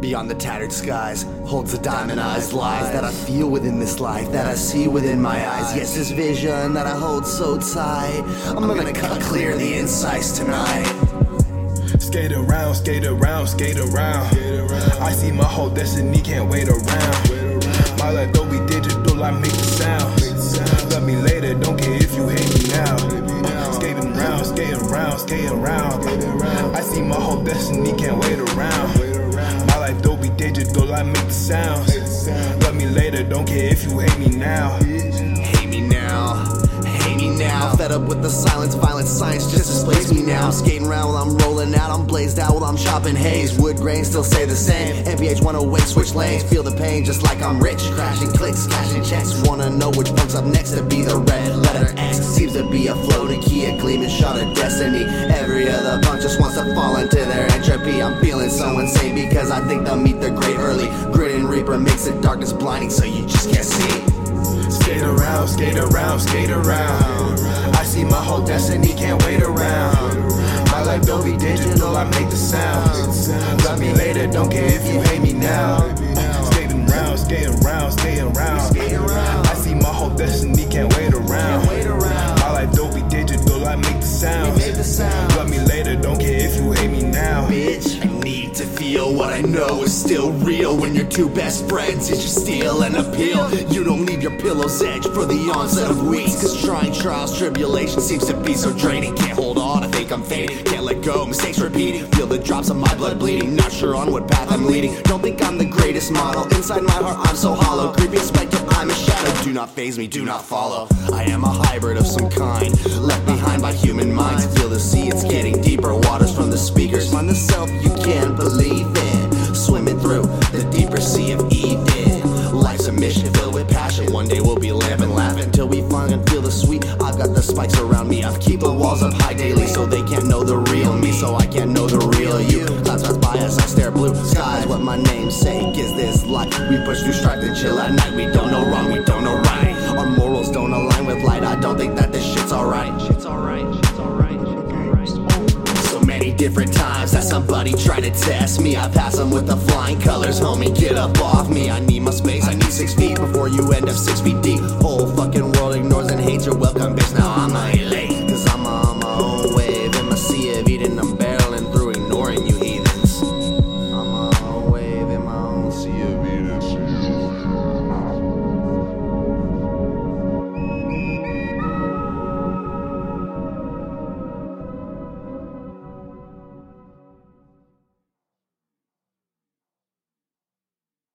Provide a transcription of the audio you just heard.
beyond the tattered skies holds the diamondized lies that I feel within this life that I see within my eyes. Yes, this vision that I hold so tight. I'm gonna cut clear the insights tonight. Skate around, skate around, skate around. I see my whole destiny, can't wait around. My life go be digital, I make the sound. Love me later, don't care if you hate me now. Skating around, skating around, skating around. I see my whole destiny, can't wait around. My life do be digital, I make the sounds. Love me later, don't care if you hate me now. Now, me. Fed up with the silence, violence, science just displays me now. I'm skating around while I'm rolling out, I'm blazed out while I'm chopping haze. Wood grain still say the same. MPH 108, switch lanes, feel the pain just like I'm rich. Crashing clicks, cashing checks. Wanna know which punk's up next to be the red letter X. Seems to be a floating key, a gleaming shot of destiny. Every other punk just wants to fall into their entropy. I'm feeling so insane because I think they'll meet their great early. Grit and Reaper makes the darkness blinding so you just can't see. Skate around, skate around, skate around. I see my whole destiny, can't wait around. My life don't be digital, I make the sounds. Love me later, don't care if you hate me now. Feel what I know is still real. When your two best friends is your steal and appeal. You don't leave your pillow's edge for the onset of weeks. Cause trying trials, tribulation seems to be so draining. Can't hold on, I think I'm fading. Can't let go, mistakes repeating. Feel the drops of my blood bleeding. Not sure on what path I'm leading. Don't think I'm the greatest model. Inside my heart, I'm so hollow. Creepy spectre, I'm a shadow. Do not phase me, do not follow. I am a hybrid of some kind. Left behind by human minds. Feel the sea, it's getting deeper. Waters from the speakers. Find the self Life's a mission filled with passion. One day we'll be laughing, laughing until we and feel the sweet. I've got the spikes around me. I've keep the walls up high daily so they can't know the real me. So I can't know the real you. Clouds pass by us, I stare blue skies. What my namesake is this life. We push through strife and chill at night. We don't know wrong, we don't know right. Different times that somebody tried to test me. I pass them with the flying colors, homie. Get up off me. I need my space. I need six feet before you end up six feet deep. Whole fucking world ignores and hates your welcome, bitch. Now I'm not here.